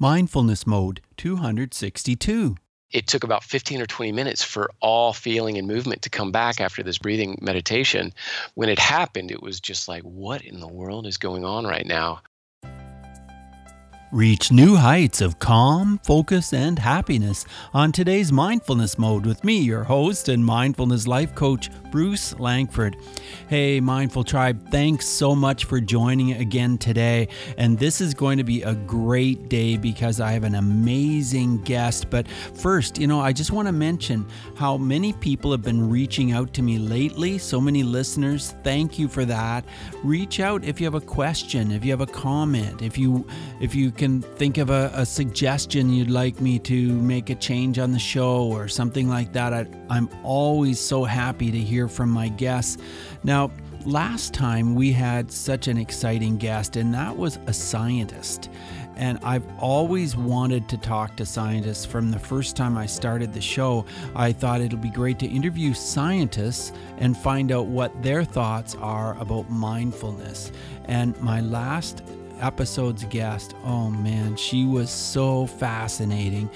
Mindfulness Mode 262. It took about 15 or 20 minutes for all feeling and movement to come back after this breathing meditation. When it happened, it was just like, what in the world is going on right now? Reach new heights of calm, focus, and happiness on today's Mindfulness Mode with me, your host and mindfulness life coach, Bruce Langford. Hey, Mindful Tribe, thanks so much for joining again today. And this is going to be a great day because I have an amazing guest. But first, you know, I just want to mention how many people have been reaching out to me lately. So many listeners. Thank you for that. Reach out if you have a question, if you have a comment, if you if you can think of a, a, suggestion you'd like me to make a change on the show or something like that, I, I'm always so happy to hear from my guests. Now, last time we had such an exciting guest, and that was a scientist. And I've always wanted to talk to scientists from the first time I started the show. I thought it'll be great to interview scientists and find out what their thoughts are about mindfulness. And my last episode's guest, oh man, she was so fascinating.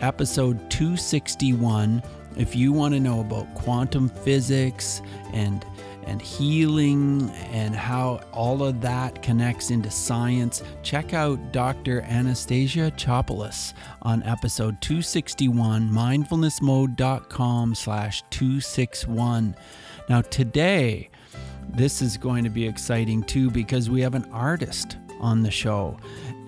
Episode 261. If you want to know about quantum physics and and healing and how all of that connects into science, check out Dr. Anastasia Chopelas on episode 261, mindfulnessmode.com slash 261. Now today, this is going to be exciting too because we have an artist on the show.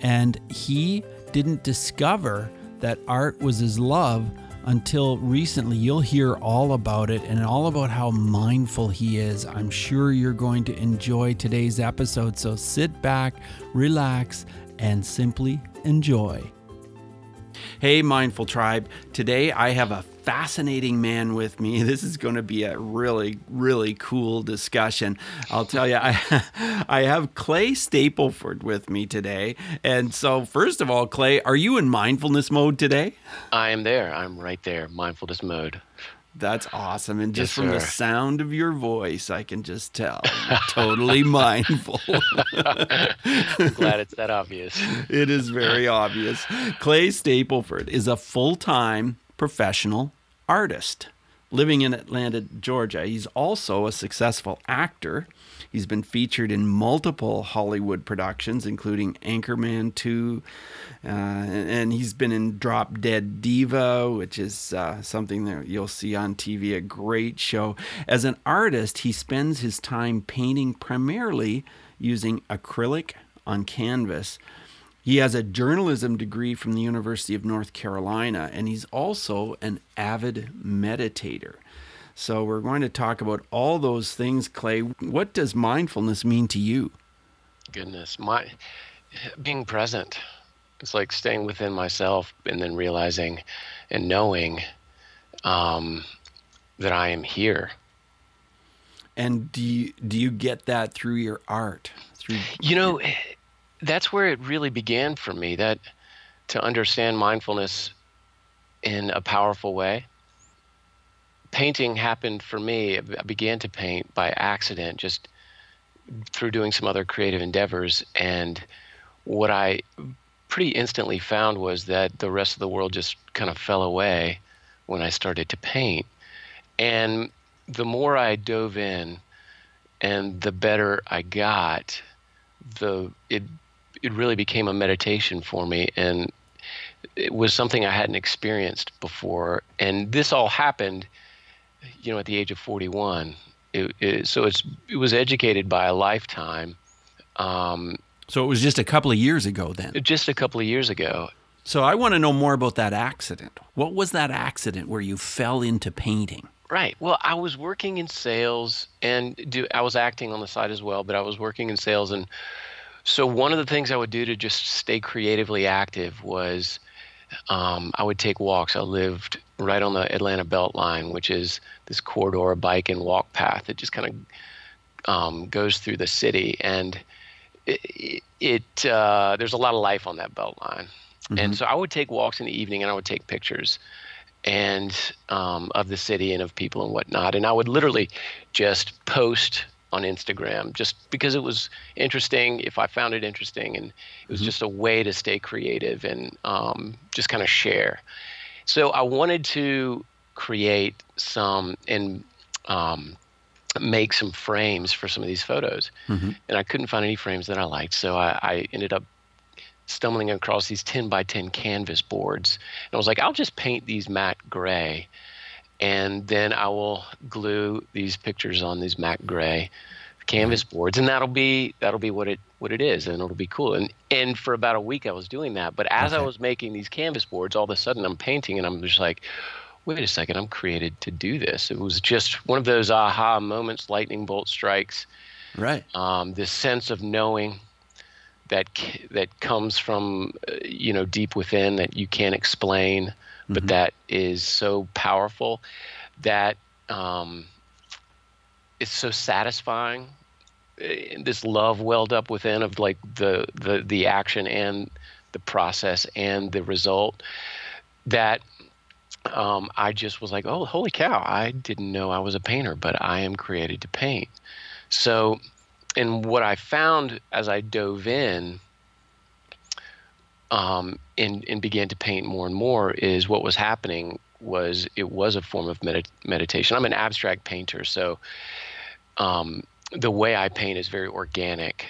And he didn't discover that art was his love until recently. You'll hear all about it and all about how mindful he is. I'm sure you're going to enjoy today's episode. So sit back, relax, and simply enjoy. Hey, Mindful Tribe. Today I have a fascinating man with me. This is going to be a really, really cool discussion. I'll tell you, I, I have Clay Stapleford with me today. And so, first of all, Clay, are you in mindfulness mode today? I am there. I'm right there, mindfulness mode. That's awesome. And just yes, from the sound of your voice, I can just tell totally mindful. I'm glad it's that obvious. It is very obvious. Clay Stapleford is a full time professional artist living in Atlanta, Georgia. He's also a successful actor. He's been featured in multiple Hollywood productions, including Anchorman 2, uh, and he's been in Drop Dead Diva, which is uh, something that you'll see on TV, a great show. As an artist, he spends his time painting primarily using acrylic on canvas he has a journalism degree from the University of North Carolina, and he's also an avid meditator. So, we're going to talk about all those things, Clay. What does mindfulness mean to you? Goodness, my being present. It's like staying within myself and then realizing and knowing um, that I am here. And do you, do you get that through your art? Through you know, that's where it really began for me that to understand mindfulness in a powerful way painting happened for me. I began to paint by accident just through doing some other creative endeavors. And what i pretty instantly found was that the rest of the world just kind of fell away when i started to paint. And the more i dove in and the better i got the it it really became a meditation for me. And it was something I hadn't experienced before. And this all happened, you know, at the age of 41. It, it, so it's it was educated by a lifetime. Um, so it was just a couple of years ago then. Just a couple of years ago. So I want to know more about that accident. What was that accident where you fell into painting? Right. Well, I was working in sales and do I was acting on the side as well, but I was working in sales and so one of the things I would do to just stay creatively active was um, I would take walks. I lived right on the Atlanta Beltline, which is this corridor, bike and walk path that just kind of um, goes through the city, and it, it uh, there's a lot of life on that Beltline. Mm-hmm. And so I would take walks in the evening, and I would take pictures and um, of the city and of people and whatnot. And I would literally just post on Instagram just because it was interesting. If I found it interesting, and it was mm-hmm. just a way to stay creative and um, just kind of share. So I wanted to create some and um, make some frames for some of these photos, mm-hmm. and I couldn't find any frames that I liked. So I, I ended up stumbling across these 10 by 10 canvas boards. And I was like, I'll just paint these matte gray and then I will glue these pictures on these matte gray canvas boards, and that'll be that'll be what it what it is, and it'll be cool. And and for about a week I was doing that, but as okay. I was making these canvas boards, all of a sudden I'm painting, and I'm just like, wait a second, I'm created to do this. It was just one of those aha moments, lightning bolt strikes. Right. Um, this sense of knowing that that comes from uh, you know deep within that you can't explain but mm-hmm. that is so powerful that um, it's so satisfying. Eh, this love welled up within of like the the the action and the process and the result that um, I just was like, oh, holy cow! I didn't know I was a painter, but I am created to paint. So, and what I found as I dove in um, and, and began to paint more and more is what was happening was it was a form of med- meditation. I'm an abstract painter, so um, the way I paint is very organic.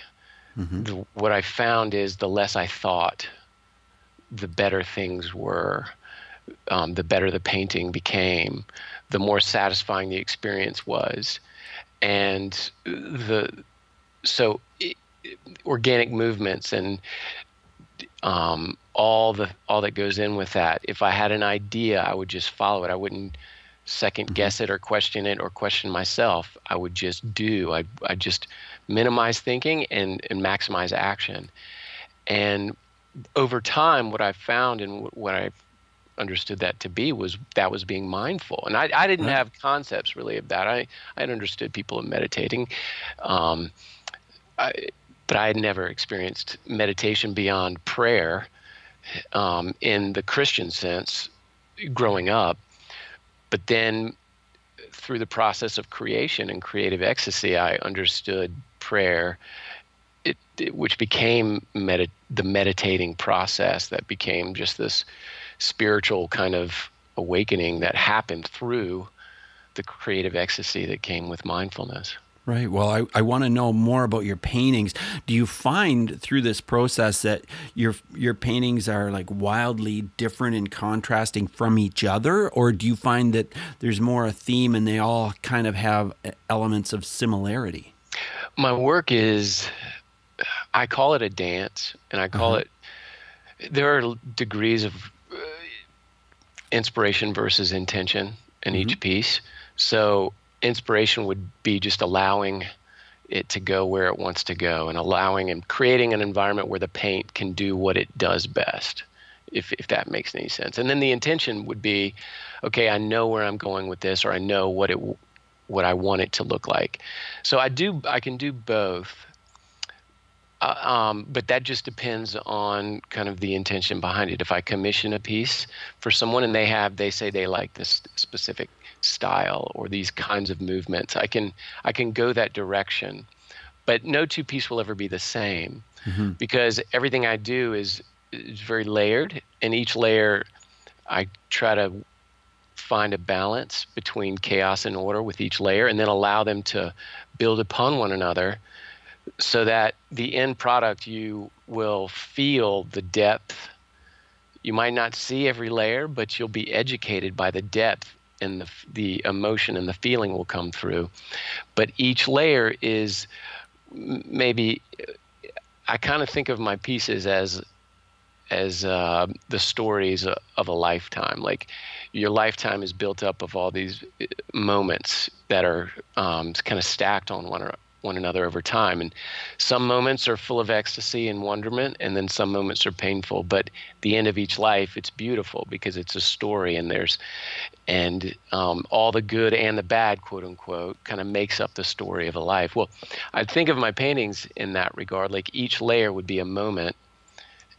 Mm-hmm. The, what I found is the less I thought, the better things were, um, the better the painting became, the more satisfying the experience was, and the so it, organic movements and um, all the all that goes in with that. If I had an idea, I would just follow it. I wouldn't second mm-hmm. guess it or question it or question myself. I would just do. I I just minimize thinking and and maximize action. And over time, what I found and what I understood that to be was that was being mindful. And I, I didn't right. have concepts really of that. I, I had understood people meditating. Um, I, but I had never experienced meditation beyond prayer um, in the Christian sense growing up. But then through the process of creation and creative ecstasy, I understood prayer, it, it, which became the meditating process that became just this spiritual kind of awakening that happened through the creative ecstasy that came with mindfulness. Right. Well, I, I want to know more about your paintings. Do you find through this process that your your paintings are like wildly different and contrasting from each other, or do you find that there's more a theme and they all kind of have elements of similarity? My work is, I call it a dance, and I call uh-huh. it. There are degrees of uh, inspiration versus intention in mm-hmm. each piece. So inspiration would be just allowing it to go where it wants to go and allowing and creating an environment where the paint can do what it does best if if that makes any sense. And then the intention would be okay i know where i'm going with this or i know what it what i want it to look like. So i do i can do both. Uh, um, but that just depends on kind of the intention behind it. If i commission a piece for someone and they have they say they like this specific style or these kinds of movements. I can I can go that direction, but no two piece will ever be the same mm-hmm. because everything I do is is very layered, and each layer I try to find a balance between chaos and order with each layer, and then allow them to build upon one another, so that the end product you will feel the depth. You might not see every layer, but you'll be educated by the depth and the, the emotion and the feeling will come through. But each layer is maybe, I kind of think of my pieces as as uh, the stories of a lifetime. Like your lifetime is built up of all these uh, moments that are um, kind of stacked on one one another over time. And some moments are full of ecstasy and wonderment, and then some moments are painful. But the end of each life, it's beautiful because it's a story, and there's and um, all the good and the bad, quote unquote, kind of makes up the story of a life. Well, I think of my paintings in that regard. Like each layer would be a moment,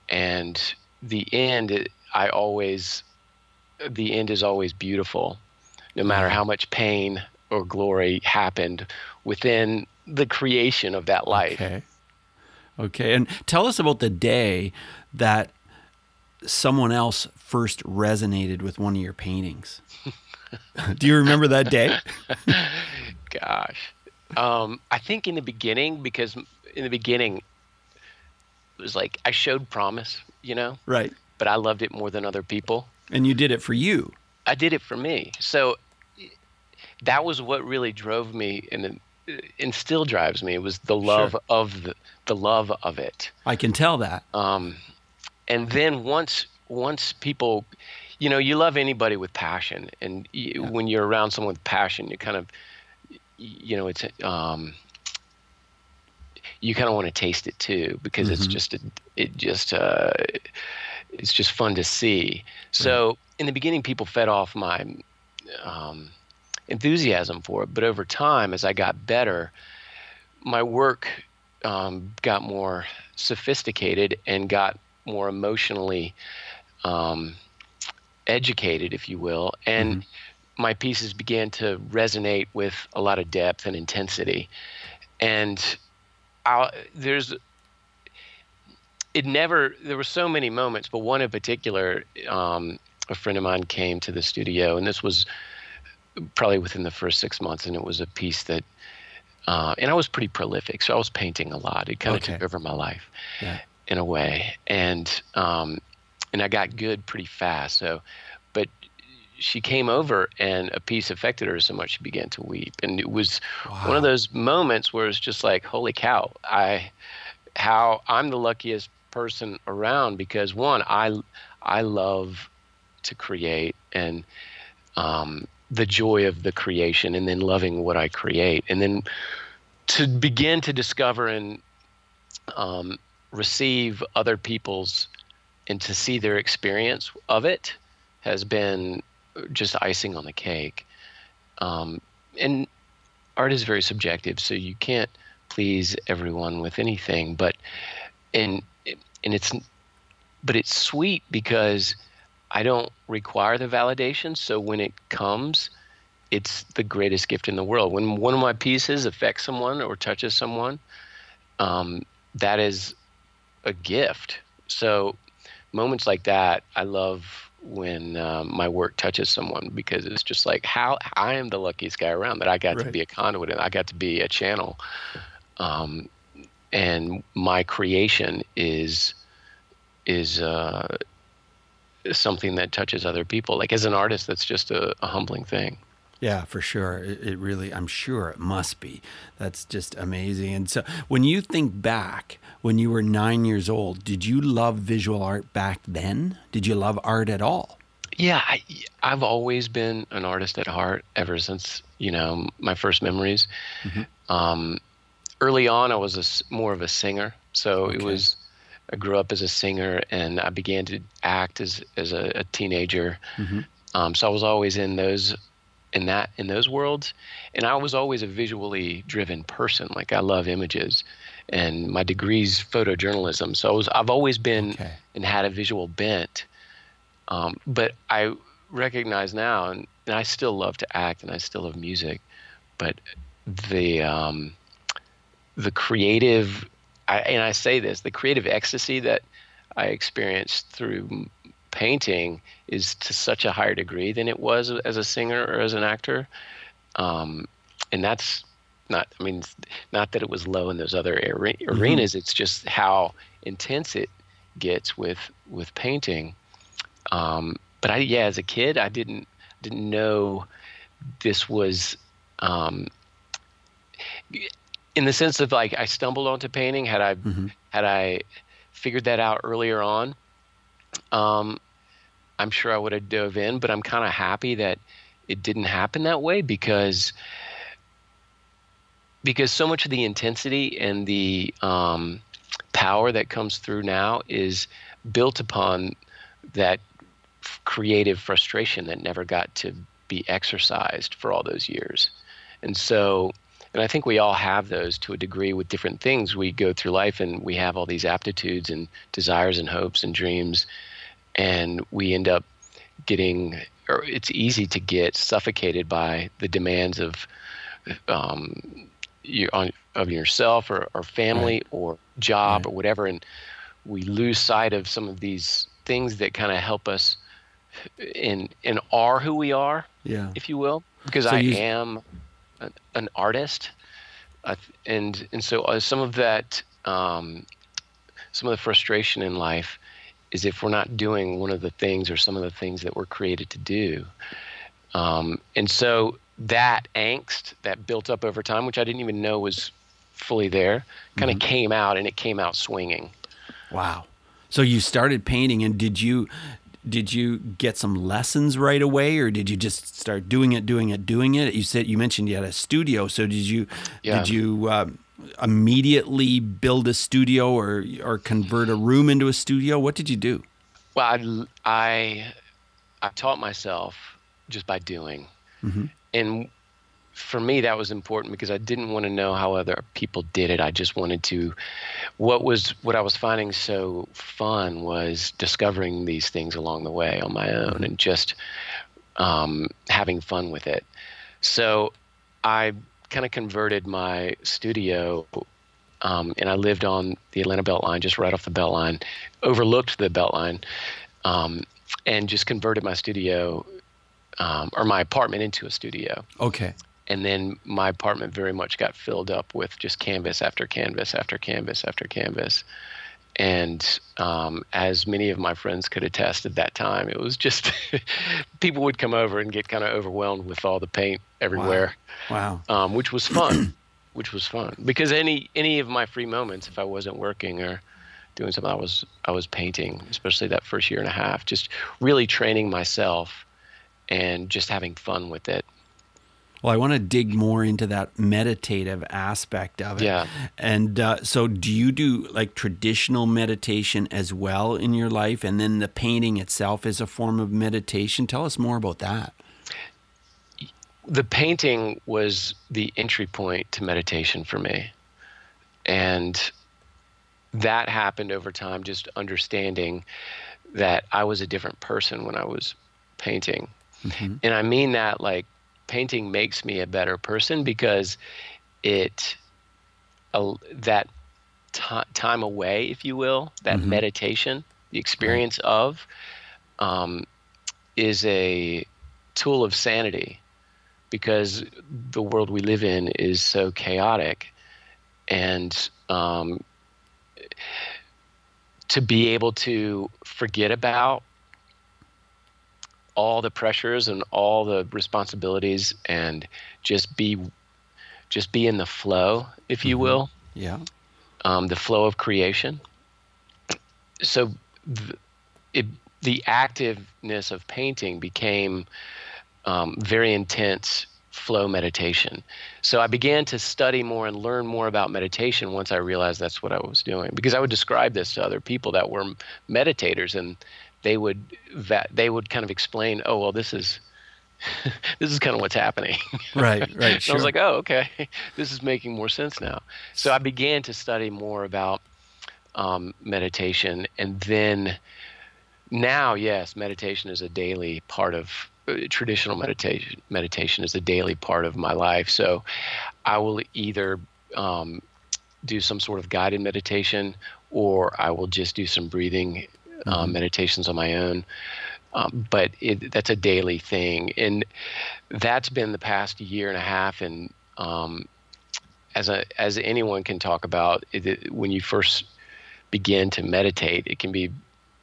and the end, I always, the end is always beautiful, no matter mm-hmm. how much pain or glory happened within the creation of that life. Okay. Okay. And tell us about the day that someone else first resonated with one of your paintings. Do you remember that day? Gosh. Um, I think in the beginning, because in the beginning, it was like I showed promise, you know? Right. But I loved it more than other people. And you did it for you. I did it for me. So that was what really drove me and and still drives me. It was the love sure. of the, the love of it. I can tell that. Um, and then once once people, you know, you love anybody with passion, and you, yeah. when you're around someone with passion, you kind of, you know, it's um, you kind of want to taste it too because mm-hmm. it's just a, it just uh, it's just fun to see. So in the beginning, people fed off my um, enthusiasm for it, but over time, as I got better, my work um, got more sophisticated and got more emotionally um, educated, if you will, and mm-hmm. my pieces began to resonate with a lot of depth and intensity. And I'll, there's it never there were so many moments, but one in particular, um, a friend of mine came to the studio, and this was probably within the first six months, and it was a piece that. Uh, and I was pretty prolific, so I was painting a lot. It kind of okay. took over my life. Yeah in a way, and um, and I got good pretty fast. So, but she came over and a piece affected her so much she began to weep, and it was wow. one of those moments where it's just like, holy cow, I how I'm the luckiest person around because one, I I love to create and um, the joy of the creation, and then loving what I create, and then to begin to discover and um, receive other people's and to see their experience of it has been just icing on the cake. Um, and art is very subjective, so you can't please everyone with anything. But and and it's but it's sweet because I don't require the validation. So when it comes, it's the greatest gift in the world. When one of my pieces affects someone or touches someone, um, that is a gift. So moments like that, I love when um, my work touches someone because it's just like how I am the luckiest guy around that I got right. to be a conduit and I got to be a channel. Um, and my creation is is uh, something that touches other people. Like as an artist, that's just a, a humbling thing. Yeah, for sure. It, it, really, I'm sure it must be. That's just amazing. And so, when you think back, when you were nine years old, did you love visual art back then? Did you love art at all? Yeah, I, have always been an artist at heart ever since you know my first memories. Mm-hmm. Um, early on, I was a, more of a singer, so okay. it was. I grew up as a singer, and I began to act as as a, a teenager. Mm-hmm. Um, so I was always in those in that in those worlds and i was always a visually driven person like i love images and my degree's photojournalism so I was, i've always been okay. and had a visual bent um, but i recognize now and, and, i still love to act and i still love music but the um, the creative I, and i say this the creative ecstasy that i experienced through painting is to such a higher degree than it was as a singer or as an actor. Um, and that's not, I mean, not that it was low in those other mm-hmm. arenas, mm-hmm. it's just how intense it gets with, with painting. Um, but I, yeah, as a kid, I didn't, didn't know this was, um, in the sense of like I stumbled onto painting. Had I mm-hmm. had I figured that out earlier on, um, I'm sure I would have dove in, but I'm kind of happy that it didn't happen that way because because so much of the intensity and the um, power that comes through now is built upon that creative frustration that never got to be exercised for all those years. And so, and I think we all have those to a degree with different things. We go through life and we have all these aptitudes and desires and hopes and dreams and we end up getting or it's easy to get suffocated by the demands of um, you on of yourself or, or family Right. or job Right. or whatever, and we lose sight of some of these things that kind of help us in in are who we are, Yeah. if you will, because So I you- am an, an artist, uh, and and so uh, some of that, um, some of the frustration in life is if we're not doing one of the things or some of the things that we're created to do, um, and so that angst that built up over time, which I didn't even know was fully there, kind of came out, and it came out swinging. Wow. So you started painting and did you did you get some lessons right away or did you just start doing it doing it doing it? You said you mentioned you had a studio, so did you Yeah. did you um, immediately build a studio or or convert a room into a studio? What did you do? Well, I, I, I taught myself just by doing. And for me, that was important because I didn't want to know how other people did it. I just wanted to. What was what I was finding so fun was discovering these things along the way on my own and just um, having fun with it. So I kind of converted my studio um, and I lived on the Atlanta Beltline, just right off the Beltline, overlooked the Beltline, um, and just converted my studio um, or my apartment into a studio. Okay. And then my apartment very much got filled up with just canvas after canvas after canvas after canvas. And um, as many of my friends could attest at that time, it was just people would come over and get kind of overwhelmed with all the paint everywhere Wow. um, which was fun, which was fun because any any of my free moments, if I wasn't working or doing something, I was I was painting, especially that first year and a half, just really training myself and just having fun with it. Well, I want to dig more into that meditative aspect of it. Yeah. And uh, so, do you do like traditional meditation as well in your life? And then the painting itself is a form of meditation? Tell us more about that. The painting was the entry point to meditation for me, and that happened over time. Just understanding that I was a different person when I was painting. And I mean that like painting makes me a better person because it uh, that ti time away, if you will, that meditation, the experience of, um, is a tool of sanity because the world we live in is so chaotic, and um, to be able to forget about all the pressures and all the responsibilities and just be just be in the flow if you will. Yeah. um, the flow of creation. So th- it, the activeness of painting became um, very intense flow meditation. So i began to study more and learn more about meditation once i realized that's what i was doing because i would describe this to other people that were meditators and they would they would kind of explain oh well this is this is kind of what's happening Right, right. and I was like, oh, okay, this is making more sense now. So I began to study more about um, meditation, and then now, yes, meditation is a daily part of uh, traditional meditation. Meditation is a daily part of my life. So I will either um, do some sort of guided meditation, or I will just do some breathing um, meditations on my own. Um, but it, that's a daily thing, and that's been the past year and a half. And um, as a as anyone can talk about, it, it- when you first begin to meditate, it can be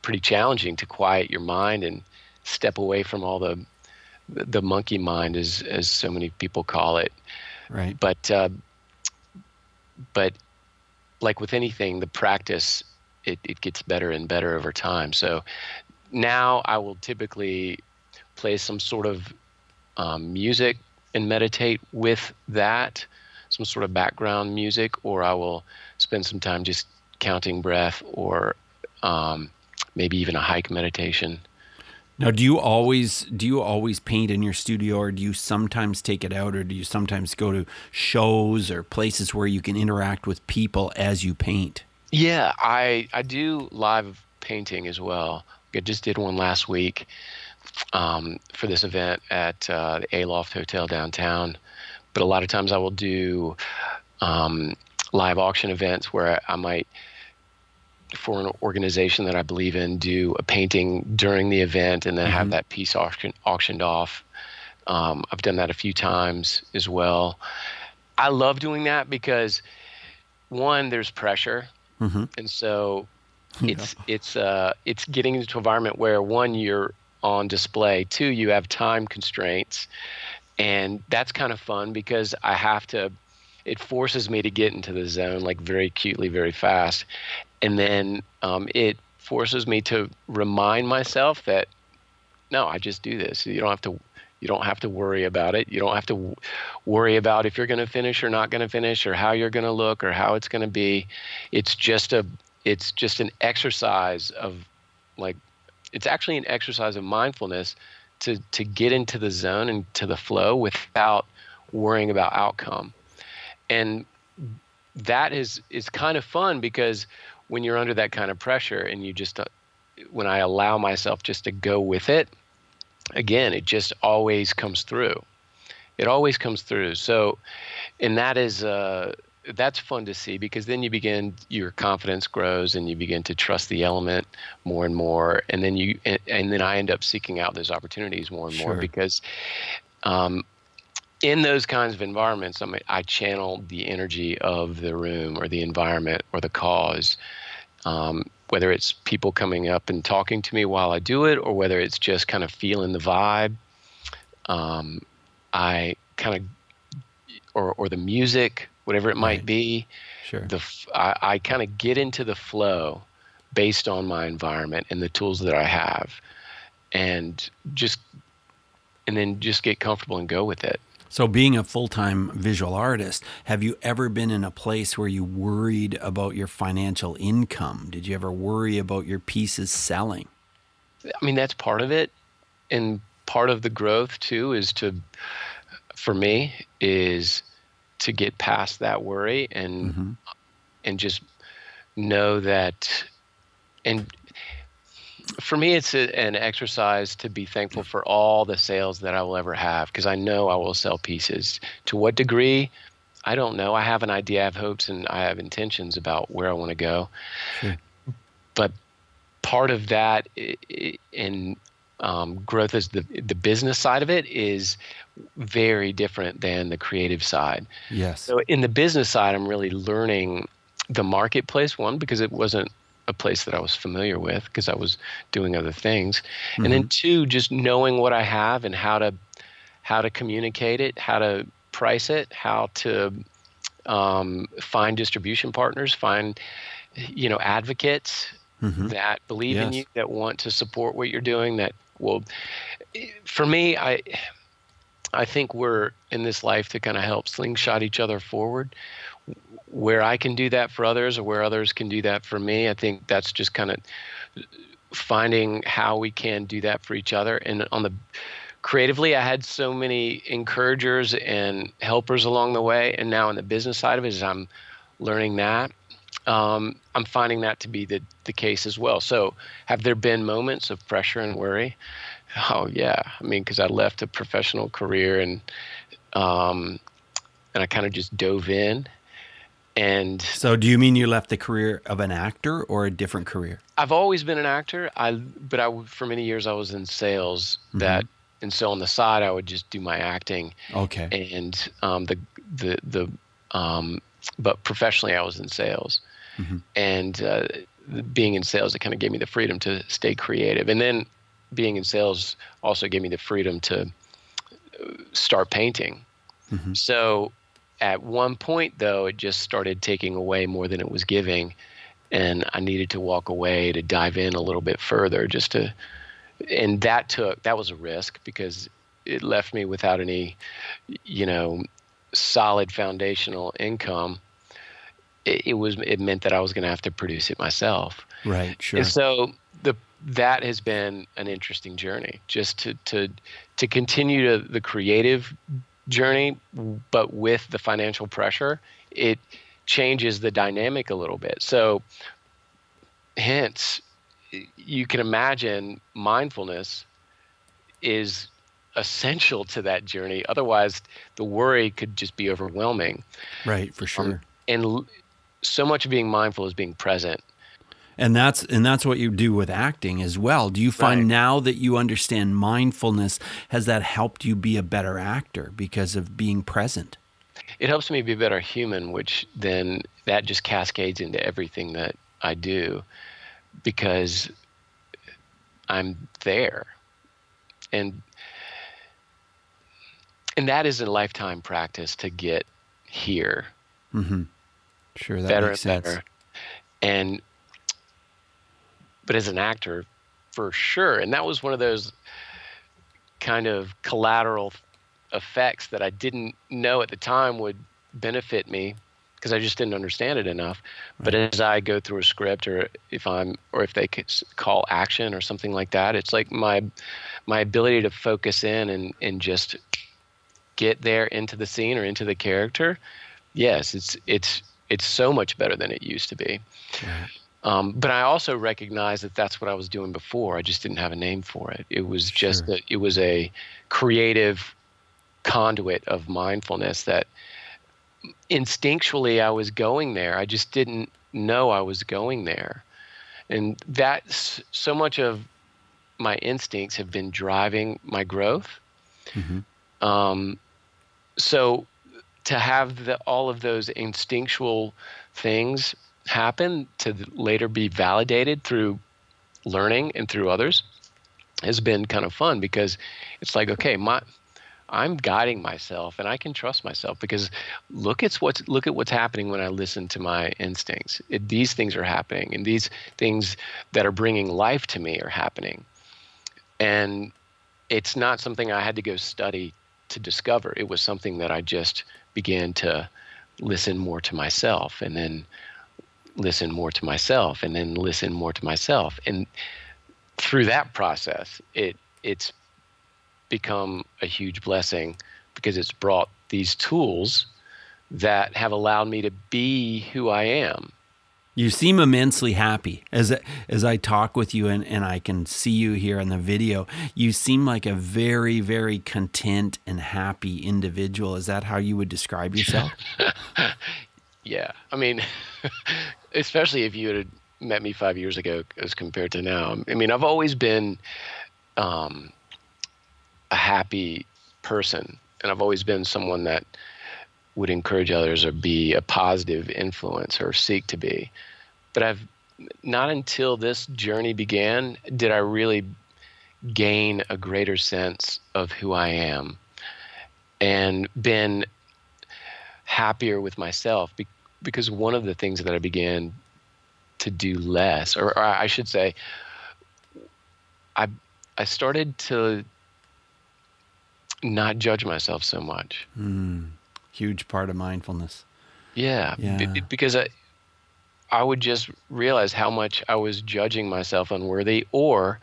pretty challenging to quiet your mind and step away from all the the monkey mind, as as so many people call it. right. But uh, but like with anything, the practice it, it gets better and better over time. So now I will typically play some sort of um, music and meditate with that, some sort of background music, or I will spend some time just counting breath or um, maybe even a hike meditation. Now, do you always do you always paint in your studio, or do you sometimes take it out, or do you sometimes go to shows or places where you can interact with people as you paint? Yeah, I I do live painting as well. I just did one last week um, for this event at uh, the Aloft Hotel downtown. But a lot of times I will do um, live auction events where I might for an organization that I believe in, do a painting during the event and then mm-hmm. have that piece auction, auctioned off. Um, I've done that a few times as well. I love doing that because one, there's pressure, mm-hmm. and so it's yeah. it's uh, it's getting into an environment where one, you're on display. Two, you have time constraints, and that's kind of fun because I have to it forces me to get into the zone like very acutely, very fast. And then um, it forces me to remind myself that no, I just do this. You don't have to you don't have to worry about it. You don't have to worry about if you're going to finish or not going to finish or how you're going to look or how it's going to be. It's just a it's just an exercise of like it's actually an exercise of mindfulness to to get into the zone and to the flow without worrying about outcome and that is is kind of fun because when you're under that kind of pressure and you just uh, when I allow myself just to go with it, again, it just always comes through. It always comes through. So, and that is uh, that's fun to see because then you begin your confidence grows and you begin to trust the element more and more, and then you and, and then I end up seeking out those opportunities more and sure. more because um, in those kinds of environments, I, mean, I channel the energy of the room or the environment or the cause. Um, whether it's people coming up and talking to me while I do it, or whether it's just kind of feeling the vibe, um, I kind of, or or the music, whatever it right. might be. Sure. The I, I kind of get into the flow based on my environment and the tools that I have, and just and then just get comfortable and go with it. So, being a full time visual artist, have you ever been in a place where you worried about your financial income? Did you ever worry about your pieces selling? I mean, that's part of it. And part of the growth, too, is to, for me, is to get past that worry and, mm-hmm. and just know that, and for me, it's a, an exercise to be thankful for all the sales that I will ever have because I know I will sell pieces. To what degree? I don't know. I have an idea, I have hopes, and I have intentions about where I want to go. Sure. But part of that in um, growth as the the business side of it is very different than the creative side. Yes. So in the business side, I'm really learning the marketplace one because it wasn't a place that I was familiar with because I was doing other things. Mm-hmm. And then mm-hmm. two, just knowing what I have and how to how to communicate it, how to price it, how to um, find distribution partners, find you know advocates mm-hmm. that believe yes. in you, that want to support what you're doing. That will, for me, I I think we're in this life to kind of help slingshot each other forward where I can do that for others or where others can do that for me. I think that's just kind of finding how we can do that for each other. And on the creatively, I had so many encouragers and helpers along the way. And now in the business side of it, as I'm learning that, um, I'm finding that to be the, the case as well. So, have there been moments of pressure and worry? Oh yeah, I mean, because I left a professional career and um, and I kind of just dove in and so, do you mean you left the career of an actor or a different career? I've always been an actor. I, but I, for many years, I was in sales. Mm-hmm. That, and so on the side, I would just do my acting. Okay. And um, the the the, um, but professionally, I was in sales, mm-hmm. and uh, being in sales, it kind of gave me the freedom to stay creative. And then, being in sales also gave me the freedom to uh, start painting. Mm-hmm. So at one point, though, it just started taking away more than it was giving. And I needed to walk away to dive in a little bit further just to, and that took, that was a risk because it left me without any, you know, solid foundational income. It, it was, it meant that I was going to have to produce it myself. Right, sure. And so the, that has been an interesting journey just to, to, to continue to the creative journey, but with the financial pressure, it changes the dynamic a little bit. So, hence, you can imagine mindfulness is essential to that journey. Otherwise, the worry could just be overwhelming. Right, for sure. Um, and so much of being mindful is being present. And that's and that's what you do with acting as well. Do you find right. now that you understand mindfulness has that helped you be a better actor because of being present? It helps me be a better human, which then that just cascades into everything that I do because I'm there. And and that is a lifetime practice to get here. Mm-hmm. Sure, that better makes and sense. Better. And but as an actor, for sure, and that was one of those kind of collateral effects that I didn't know at the time would benefit me because I just didn't understand it enough. Right. But mm-hmm. as I go through a script, or if I'm, or if they call action or something like that, it's like my my ability to focus in and and just get there into the scene or into the character. Yes, it's it's it's so much better than it used to be. Right. Um, but I also recognize that that's what I was doing before. I just didn't have a name for it. It was just sure. that it was a creative conduit of mindfulness that instinctually I was going there. I just didn't know I was going there. And that's so much of my instincts have been driving my growth. Mm-hmm. Um, so to have the, all of those instinctual things happen to later be validated through learning and through others has been kind of fun because it's like okay my I'm guiding myself and I can trust myself because look at what's look at what's happening when I listen to my instincts. It, these things are happening and these things that are bringing life to me are happening. And it's not something I had to go study to discover. It was something that I just began to listen more to myself and then listen more to myself and then listen more to myself and through that process it it's become a huge blessing because it's brought these tools that have allowed me to be who I am you seem immensely happy as as I talk with you and, and I can see you here in the video. You seem like a very, very content and happy individual. Is that how you would describe yourself? yeah. I mean, especially if you had met me five years ago as compared to now. I mean, I've always been um, a happy person, and I've always been someone that would encourage others or be a positive influence or seek to be. But I've not until this journey began did I really gain a greater sense of who I am and been happier with myself because one of the things that I began to do less or, or I should say I I started to not judge myself so much. Mm huge part of mindfulness. Yeah, yeah. B- because I, I would just realize how much I was judging myself unworthy, or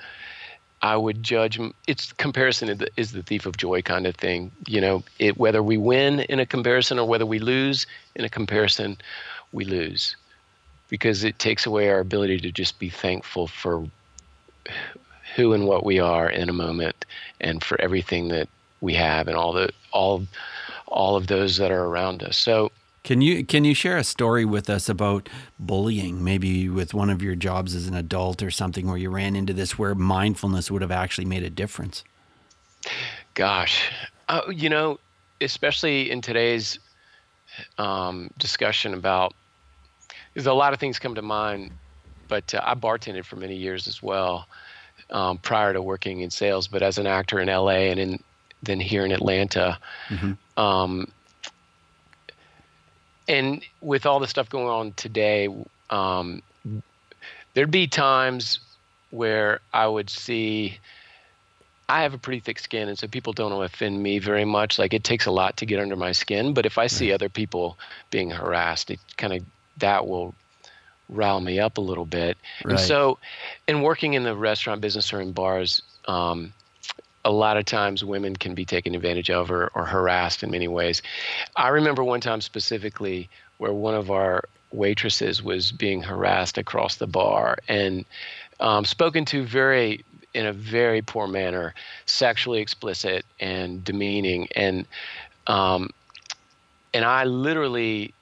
I would judge. It's comparison is the, thief of joy kind of thing. You know, it, whether we win in a comparison or whether we lose in a comparison, we lose because it takes away our ability to just be thankful for who and what we are in a moment and for everything that we have and all the all all of those that are around us. So can you can you share a story with us about bullying, maybe with one of your jobs as an adult or something where you ran into this where mindfulness would have actually made a difference? Gosh, uh, you know, especially in today's um, discussion about there's a lot of things come to mind, but uh, I bartended for many years as well um, prior to working in sales. But as an actor in LA and in then here in Atlanta. Mm-hmm. Um, and with all the stuff going on today, um, there'd be times where I would see. I have a pretty thick skin, and so people don't offend me very much. Like it takes a lot to get under my skin, but if I see other people being harassed, it kind of that will rile me up a little bit. Right. And so, in working in the restaurant business or in bars, um, a lot of times women can be taken advantage of or, or harassed in many ways. I remember one time specifically where one of our waitresses was being harassed across the bar and um, spoken to very in a very poor manner, sexually explicit and demeaning, and um, and I literally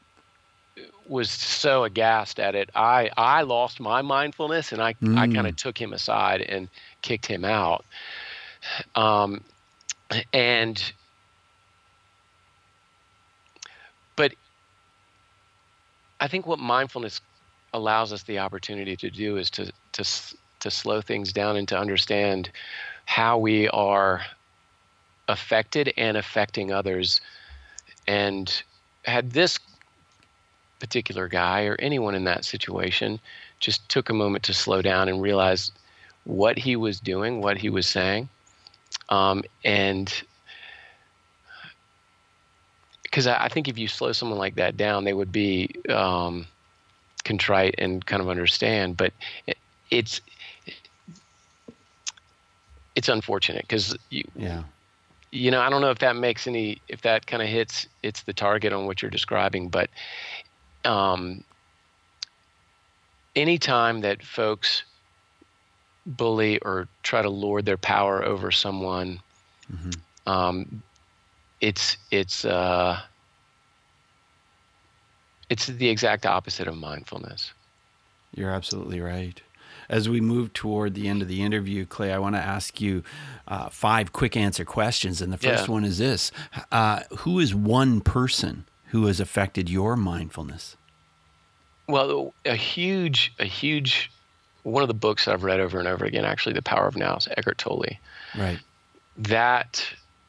was so aghast at it. I I lost my mindfulness, and I mm. I kind of took him aside and kicked him out. Um, and but I think what mindfulness allows us the opportunity to do is to to to slow things down and to understand how we are affected and affecting others. And had this particular guy or anyone in that situation just took a moment to slow down and realize what he was doing, what he was saying, um, and because I, I, think if you slow someone like that down, they would be um, contrite and kind of understand. But it, it's it's unfortunate because you, yeah. You know, I don't know if that makes any, if that kind of hits, it's the target on what you're describing, but um, anytime that folks bully or try to lord their power over someone, mm-hmm. um, it's it's uh, it's the exact opposite of mindfulness. You're absolutely right. As we move toward the end of the interview, Clay, I want to ask you uh, five quick answer questions. And the first yeah. one is this uh, Who is one person who has affected your mindfulness? Well, a huge, a huge, one of the books that I've read over and over again, actually, The Power of Now is Eckhart Tolle. Right. That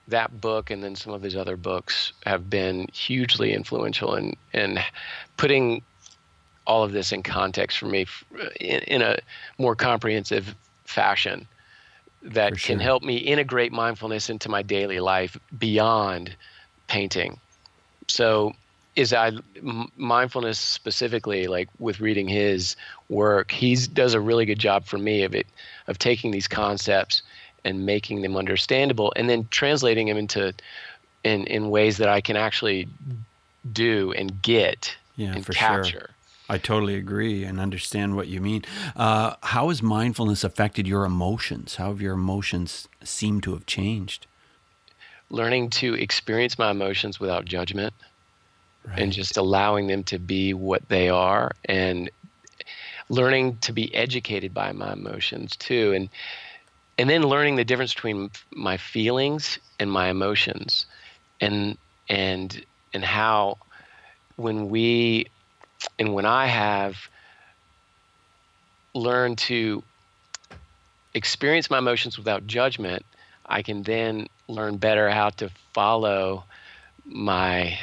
that book and then some of his other books have been hugely influential in in putting all of this in context for me in, in a more comprehensive fashion that sure. can help me integrate mindfulness into my daily life beyond painting. So, is I mindfulness specifically like with reading his work, he does a really good job for me of it of taking these concepts and making them understandable and then translating them into in in ways that I can actually do and get yeah, and capture. Sure. I totally agree and understand what you mean. Uh, how has mindfulness affected your emotions? How have your emotions seemed to have changed? Learning to experience my emotions without judgment right. and just allowing them to be what they are and learning to be educated by my emotions too and and then learning the difference between my feelings and my emotions and and and how when we and when I have learned to experience my emotions without judgment, I can then learn better how to follow my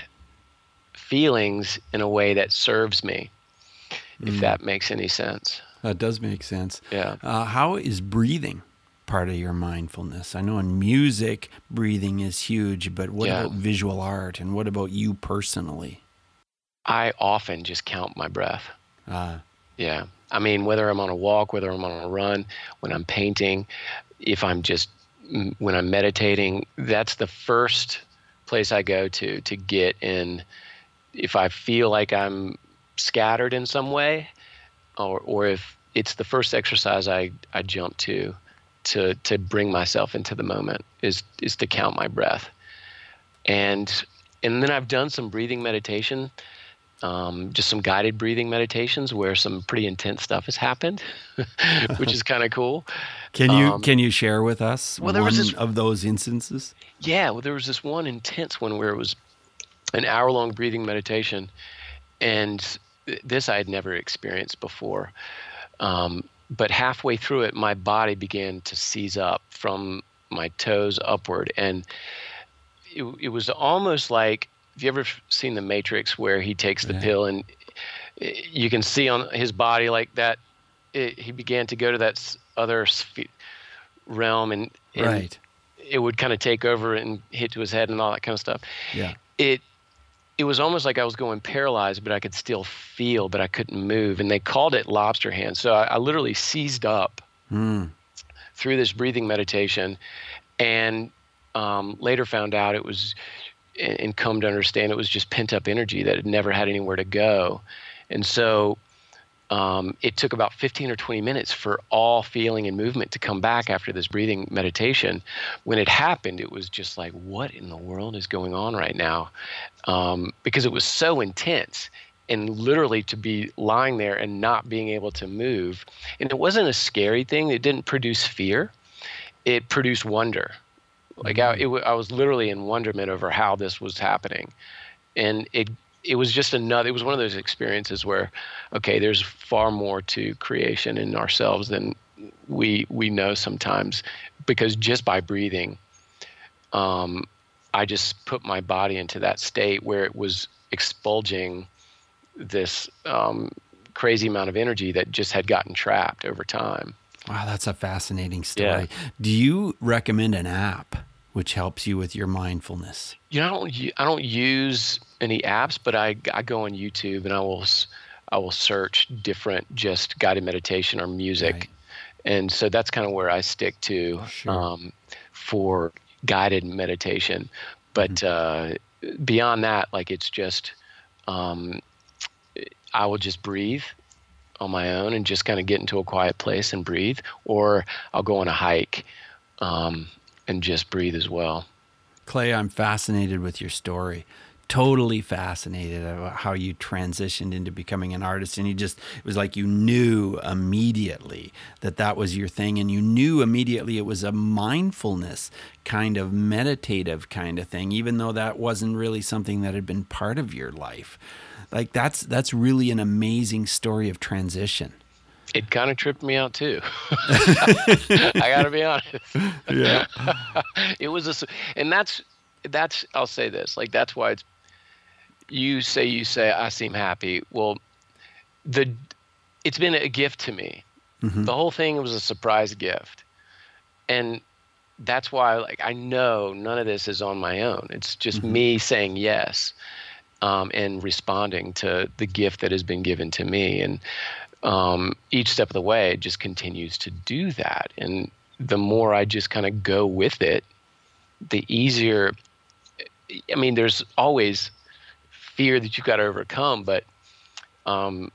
feelings in a way that serves me, if mm. that makes any sense. That does make sense. Yeah. Uh, how is breathing part of your mindfulness? I know in music, breathing is huge, but what yeah. about visual art and what about you personally? I often just count my breath. Uh, yeah. I mean, whether I'm on a walk, whether I'm on a run, when I'm painting, if I'm just, when I'm meditating, that's the first place I go to to get in. If I feel like I'm scattered in some way, or, or if it's the first exercise I, I jump to, to, to bring myself into the moment is, is to count my breath. And, and then I've done some breathing meditation um, just some guided breathing meditations where some pretty intense stuff has happened, which is kind of cool. Can you um, can you share with us well, there one was this, of those instances? Yeah, well, there was this one intense one where it was an hour long breathing meditation, and this I had never experienced before. Um, but halfway through it, my body began to seize up from my toes upward, and it, it was almost like have you ever seen the Matrix where he takes the yeah. pill and you can see on his body like that it, he began to go to that other realm and, and right. it would kind of take over and hit to his head and all that kind of stuff. Yeah. It it was almost like I was going paralyzed, but I could still feel, but I couldn't move. And they called it lobster hands. So I, I literally seized up mm. through this breathing meditation, and um, later found out it was and come to understand it was just pent up energy that had never had anywhere to go. And so um, it took about 15 or 20 minutes for all feeling and movement to come back after this breathing meditation. When it happened, it was just like, what in the world is going on right now? Um, because it was so intense. And literally to be lying there and not being able to move. And it wasn't a scary thing, it didn't produce fear, it produced wonder. Like I, it, I was literally in wonderment over how this was happening. And it it was just another it was one of those experiences where okay there's far more to creation in ourselves than we we know sometimes because just by breathing um, i just put my body into that state where it was expulging this um, crazy amount of energy that just had gotten trapped over time. Wow that's a fascinating story. Yeah. do you recommend an app which helps you with your mindfulness you know i don't, I don't use any apps, but I, I go on YouTube and I will I will search different just guided meditation or music, right. and so that's kind of where I stick to sure. um, for guided meditation. But mm-hmm. uh, beyond that, like it's just um, I will just breathe on my own and just kind of get into a quiet place and breathe, or I'll go on a hike um, and just breathe as well. Clay, I'm fascinated with your story. Totally fascinated about how you transitioned into becoming an artist. And you just it was like you knew immediately that that was your thing. And you knew immediately it was a mindfulness kind of meditative kind of thing even though that wasn't really something that had been part of your life. Like that's that's really an amazing story of transition it kind of tripped me out too. I got to be honest. Yeah. it was a, and that's that's I'll say this like that's why it's you say you say I seem happy. Well, the it's been a gift to me. Mm-hmm. The whole thing was a surprise gift, and that's why like I know none of this is on my own. It's just mm-hmm. me saying yes um, and responding to the gift that has been given to me, and um, each step of the way it just continues to do that. And the more I just kind of go with it, the easier. I mean, there's always fear that you've got to overcome. But um,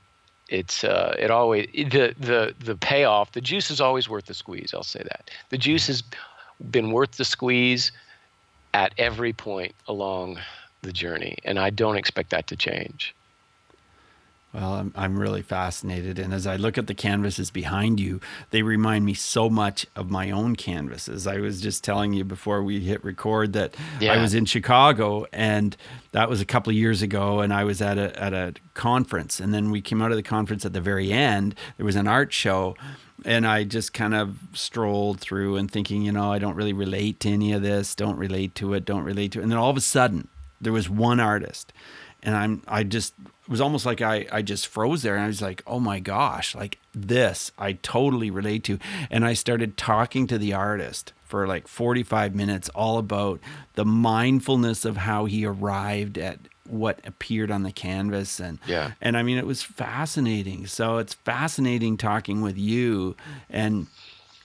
it's uh, it always the the the payoff. The juice is always worth the squeeze. I'll say that the juice has been worth the squeeze at every point along the journey, and I don't expect that to change. Well, I'm, I'm really fascinated. And as I look at the canvases behind you, they remind me so much of my own canvases. I was just telling you before we hit record that yeah. I was in Chicago and that was a couple of years ago. And I was at a, at a conference. And then we came out of the conference at the very end. There was an art show. And I just kind of strolled through and thinking, you know, I don't really relate to any of this, don't relate to it, don't relate to it. And then all of a sudden, there was one artist and I'm I just it was almost like I I just froze there and I was like, "Oh my gosh, like this I totally relate to." And I started talking to the artist for like 45 minutes all about the mindfulness of how he arrived at what appeared on the canvas and yeah and I mean it was fascinating. So it's fascinating talking with you and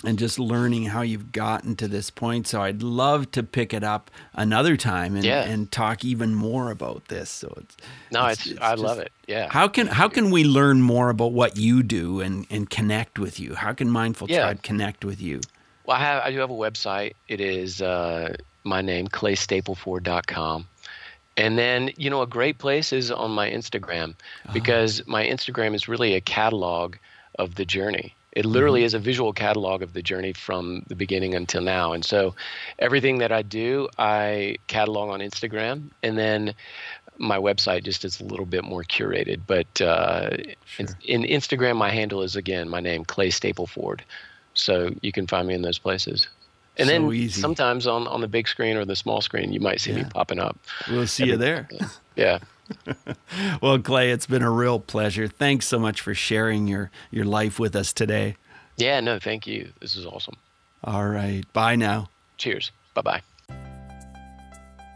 and just learning how you've gotten to this point. So I'd love to pick it up another time and, yeah. and talk even more about this. So it's no, it's, it's, it's I just, love it. Yeah. How can how can we learn more about what you do and and connect with you? How can Mindful yeah. Tribe connect with you? Well, I have I do have a website. It is uh, my name claystapleford.com. And then, you know, a great place is on my Instagram uh-huh. because my Instagram is really a catalog of the journey. It literally mm-hmm. is a visual catalog of the journey from the beginning until now. And so everything that I do, I catalog on Instagram. And then my website just is a little bit more curated. But uh, sure. in, in, Instagram, my handle is again my name, Clay Stapleford. So you can find me in those places. And so then easy. sometimes on, on the big screen or the small screen, you might see yeah. me popping up. We'll see Every, you there. Yeah. Well, Clay, it's been a real pleasure. Thanks so much for sharing your, your life with us today. Yeah, no, thank you. This is awesome. All right. Bye now. Cheers. Bye bye.